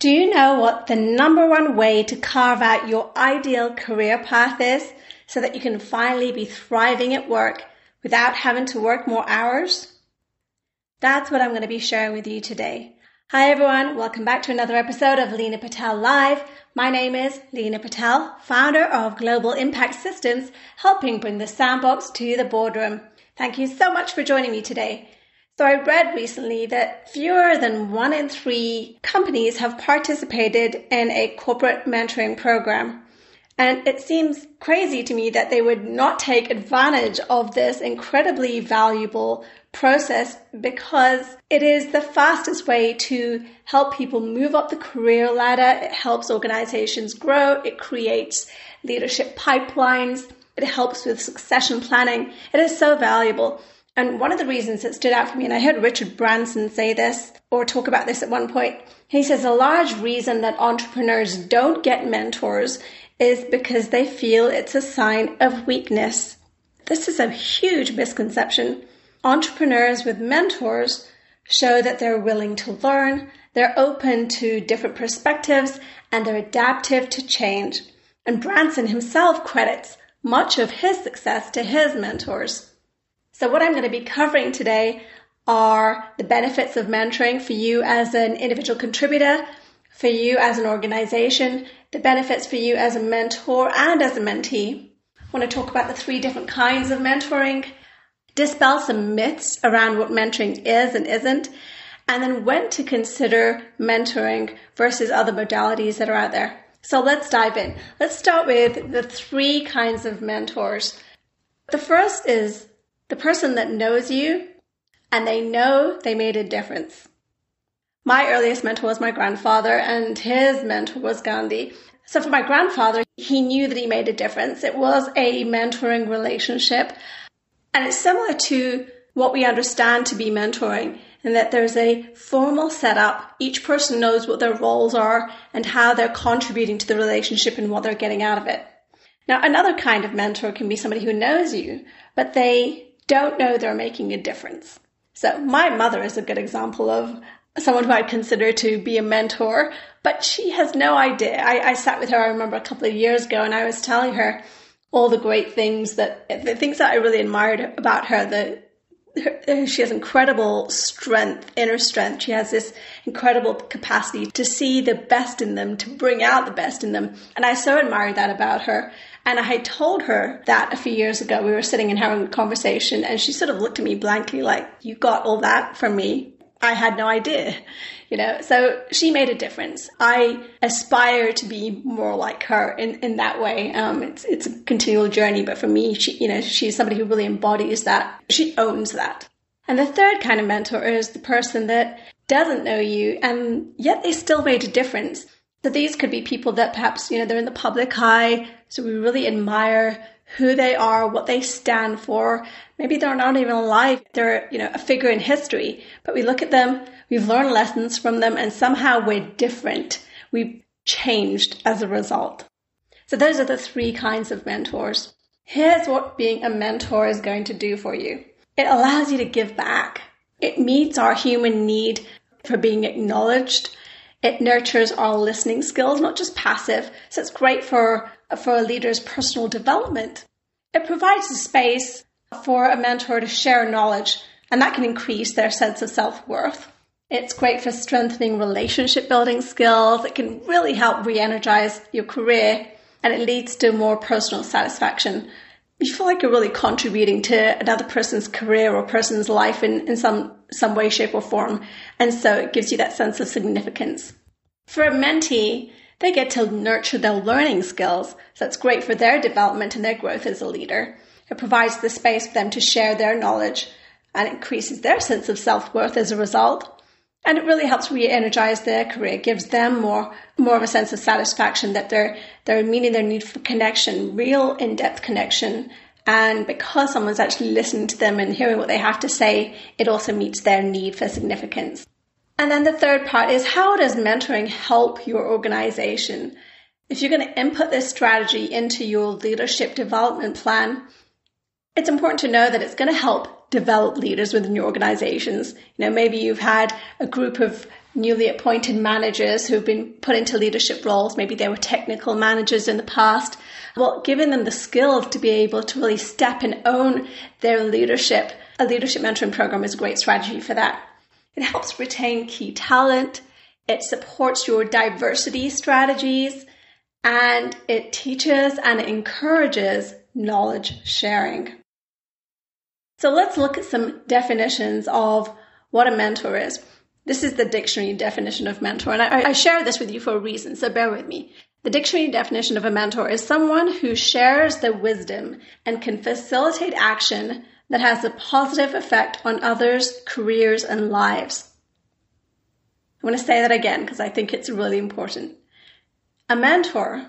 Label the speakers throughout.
Speaker 1: Do you know what the number one way to carve out your ideal career path is so that you can finally be thriving at work without having to work more hours? That's what I'm going to be sharing with you today. Hi everyone, welcome back to another episode of Lena Patel Live. My name is Lena Patel, founder of Global Impact Systems, helping bring the sandbox to the boardroom. Thank you so much for joining me today. So I read recently that fewer than one in three companies have participated in a corporate mentoring program. And it seems crazy to me that they would not take advantage of this incredibly valuable process because it is the fastest way to help people move up the career ladder. It helps organizations grow. It creates leadership pipelines. It helps with succession planning. It is so valuable. And one of the reasons that stood out for me, and I heard Richard Branson say this or talk about this at one point, he says a large reason that entrepreneurs don't get mentors is because they feel it's a sign of weakness. This is a huge misconception. Entrepreneurs with mentors show that they're willing to learn, they're open to different perspectives, and they're adaptive to change. And Branson himself credits much of his success to his mentors. So, what I'm going to be covering today are the benefits of mentoring for you as an individual contributor, for you as an organization, the benefits for you as a mentor and as a mentee. I want to talk about the three different kinds of mentoring, dispel some myths around what mentoring is and isn't, and then when to consider mentoring versus other modalities that are out there. So let's dive in. Let's start with the three kinds of mentors. The first is the person that knows you and they know they made a difference. My earliest mentor was my grandfather, and his mentor was Gandhi. So, for my grandfather, he knew that he made a difference. It was a mentoring relationship. And it's similar to what we understand to be mentoring, in that there's a formal setup. Each person knows what their roles are and how they're contributing to the relationship and what they're getting out of it. Now, another kind of mentor can be somebody who knows you, but they don't know they're making a difference. So my mother is a good example of someone who I'd consider to be a mentor, but she has no idea. I, I sat with her, I remember a couple of years ago, and I was telling her all the great things that, the things that I really admired about her, the, she has incredible strength, inner strength. She has this incredible capacity to see the best in them, to bring out the best in them. And I so admired that about her. And I had told her that a few years ago. We were sitting and having a conversation, and she sort of looked at me blankly, like, You got all that from me. I had no idea, you know. So she made a difference. I aspire to be more like her in, in that way. Um, it's it's a continual journey, but for me, she you know she's somebody who really embodies that. She owns that. And the third kind of mentor is the person that doesn't know you, and yet they still made a difference. So these could be people that perhaps, you know, they're in the public eye. So we really admire who they are, what they stand for. Maybe they're not even alive. They're, you know, a figure in history, but we look at them, we've learned lessons from them and somehow we're different. We've changed as a result. So those are the three kinds of mentors. Here's what being a mentor is going to do for you. It allows you to give back. It meets our human need for being acknowledged, it nurtures our listening skills, not just passive. So it's great for, for a leader's personal development. It provides a space for a mentor to share knowledge, and that can increase their sense of self worth. It's great for strengthening relationship building skills. It can really help re energize your career, and it leads to more personal satisfaction. You feel like you're really contributing to another person's career or person's life in, in some some way, shape, or form. And so it gives you that sense of significance. For a mentee, they get to nurture their learning skills. So it's great for their development and their growth as a leader. It provides the space for them to share their knowledge and increases their sense of self worth as a result. And it really helps re-energize their career, gives them more, more of a sense of satisfaction that they're, they're meeting their need for connection, real in-depth connection, and because someone's actually listening to them and hearing what they have to say, it also meets their need for significance. And then the third part is how does mentoring help your organization? If you're going to input this strategy into your leadership development plan, it's important to know that it's going to help develop leaders within your organizations. You know, maybe you've had a group of newly appointed managers who've been put into leadership roles. Maybe they were technical managers in the past. Well, giving them the skills to be able to really step and own their leadership, a leadership mentoring program is a great strategy for that. It helps retain key talent. It supports your diversity strategies and it teaches and encourages knowledge sharing. So let's look at some definitions of what a mentor is. This is the dictionary definition of mentor, and I, I share this with you for a reason, so bear with me. The dictionary definition of a mentor is someone who shares their wisdom and can facilitate action that has a positive effect on others' careers and lives. I want to say that again because I think it's really important. A mentor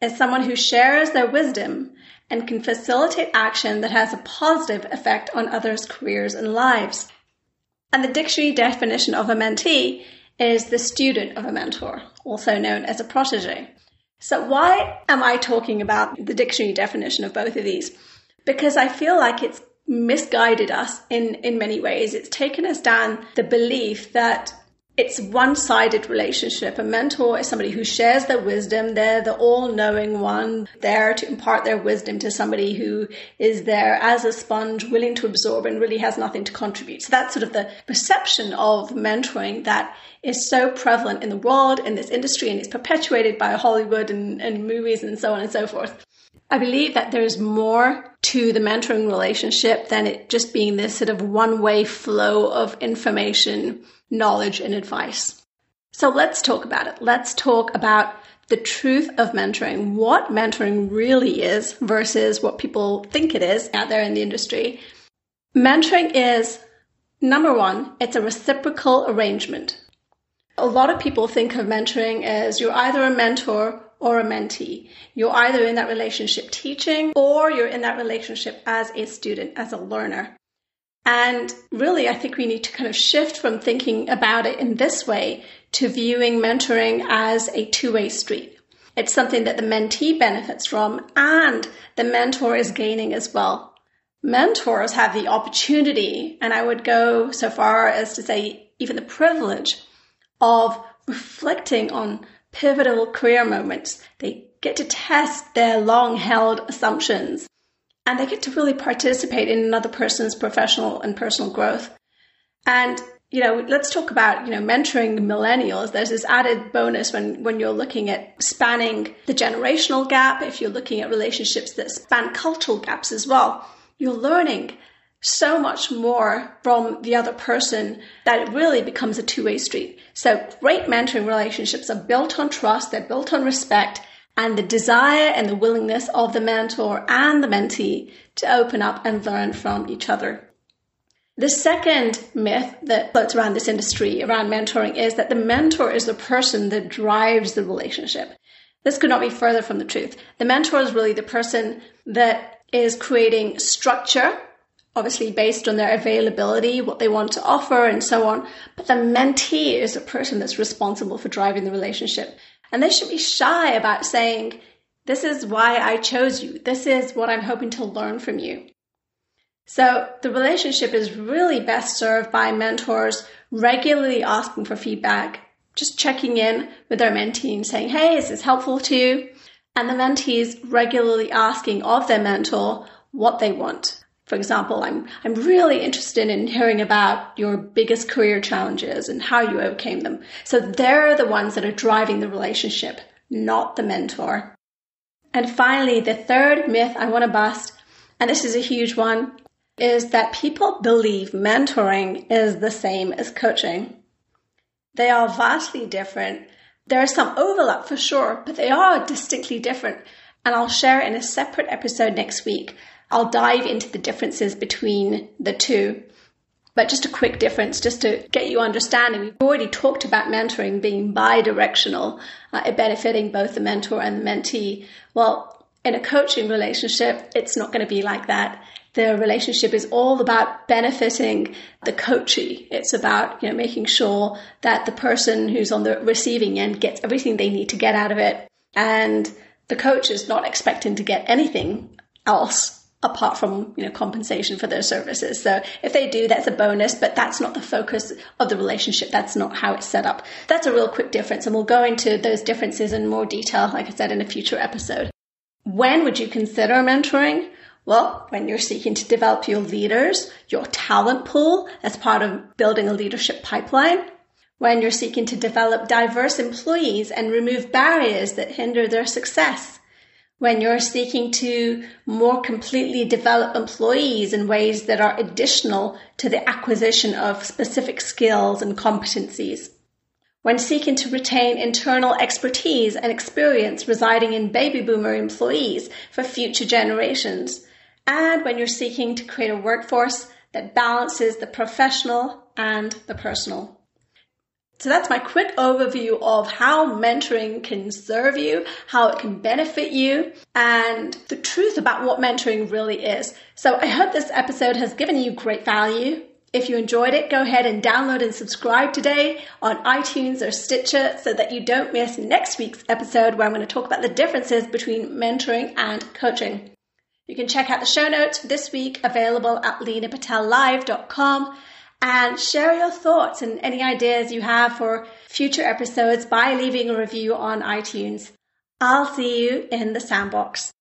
Speaker 1: is someone who shares their wisdom and can facilitate action that has a positive effect on others' careers and lives. And the dictionary definition of a mentee is the student of a mentor, also known as a protege. So why am I talking about the dictionary definition of both of these? Because I feel like it's misguided us in, in many ways. It's taken us down the belief that it's one-sided relationship. A mentor is somebody who shares their wisdom. They're the all-knowing one there to impart their wisdom to somebody who is there as a sponge, willing to absorb and really has nothing to contribute. So that's sort of the perception of mentoring that is so prevalent in the world, in this industry, and it's perpetuated by Hollywood and, and movies and so on and so forth. I believe that there's more to the mentoring relationship than it just being this sort of one way flow of information knowledge and advice. So let's talk about it. Let's talk about the truth of mentoring, what mentoring really is versus what people think it is out there in the industry. Mentoring is number one, it's a reciprocal arrangement. A lot of people think of mentoring as you're either a mentor or a mentee. You're either in that relationship teaching or you're in that relationship as a student, as a learner. And really, I think we need to kind of shift from thinking about it in this way to viewing mentoring as a two way street. It's something that the mentee benefits from and the mentor is gaining as well. Mentors have the opportunity, and I would go so far as to say even the privilege of reflecting on pivotal career moments. They get to test their long held assumptions and they get to really participate in another person's professional and personal growth. And you know, let's talk about, you know, mentoring millennials. There's this added bonus when, when you're looking at spanning the generational gap, if you're looking at relationships that span cultural gaps as well. You're learning so much more from the other person that it really becomes a two way street. So great mentoring relationships are built on trust, they're built on respect, and the desire and the willingness of the mentor and the mentee to open up and learn from each other. The second myth that floats around this industry around mentoring is that the mentor is the person that drives the relationship. This could not be further from the truth. The mentor is really the person that is creating structure, obviously based on their availability, what they want to offer, and so on. But the mentee is a person that's responsible for driving the relationship. And they should be shy about saying, This is why I chose you. This is what I'm hoping to learn from you. So the relationship is really best served by mentors regularly asking for feedback, just checking in with their mentee and saying, Hey, is this helpful to you? And the mentees regularly asking of their mentor what they want. For example, I'm, I'm really interested in hearing about your biggest career challenges and how you overcame them. So they're the ones that are driving the relationship, not the mentor. And finally, the third myth I want to bust, and this is a huge one, is that people believe mentoring is the same as coaching. They are vastly different. There is some overlap for sure, but they are distinctly different. And I'll share in a separate episode next week I'll dive into the differences between the two. But just a quick difference, just to get you understanding, we've already talked about mentoring being bi-directional, uh, benefiting both the mentor and the mentee. Well, in a coaching relationship, it's not going to be like that. The relationship is all about benefiting the coachee. It's about, you know, making sure that the person who's on the receiving end gets everything they need to get out of it. And the coach is not expecting to get anything else apart from you know compensation for their services. So if they do that's a bonus but that's not the focus of the relationship. That's not how it's set up. That's a real quick difference and we'll go into those differences in more detail like i said in a future episode. When would you consider mentoring? Well, when you're seeking to develop your leaders, your talent pool as part of building a leadership pipeline, when you're seeking to develop diverse employees and remove barriers that hinder their success, when you're seeking to more completely develop employees in ways that are additional to the acquisition of specific skills and competencies. When seeking to retain internal expertise and experience residing in baby boomer employees for future generations. And when you're seeking to create a workforce that balances the professional and the personal. So that's my quick overview of how mentoring can serve you, how it can benefit you, and the truth about what mentoring really is. So I hope this episode has given you great value. If you enjoyed it, go ahead and download and subscribe today on iTunes or Stitcher so that you don't miss next week's episode where I'm going to talk about the differences between mentoring and coaching. You can check out the show notes for this week available at leenapatellive.com and share your thoughts and any ideas you have for future episodes by leaving a review on iTunes. I'll see you in the sandbox.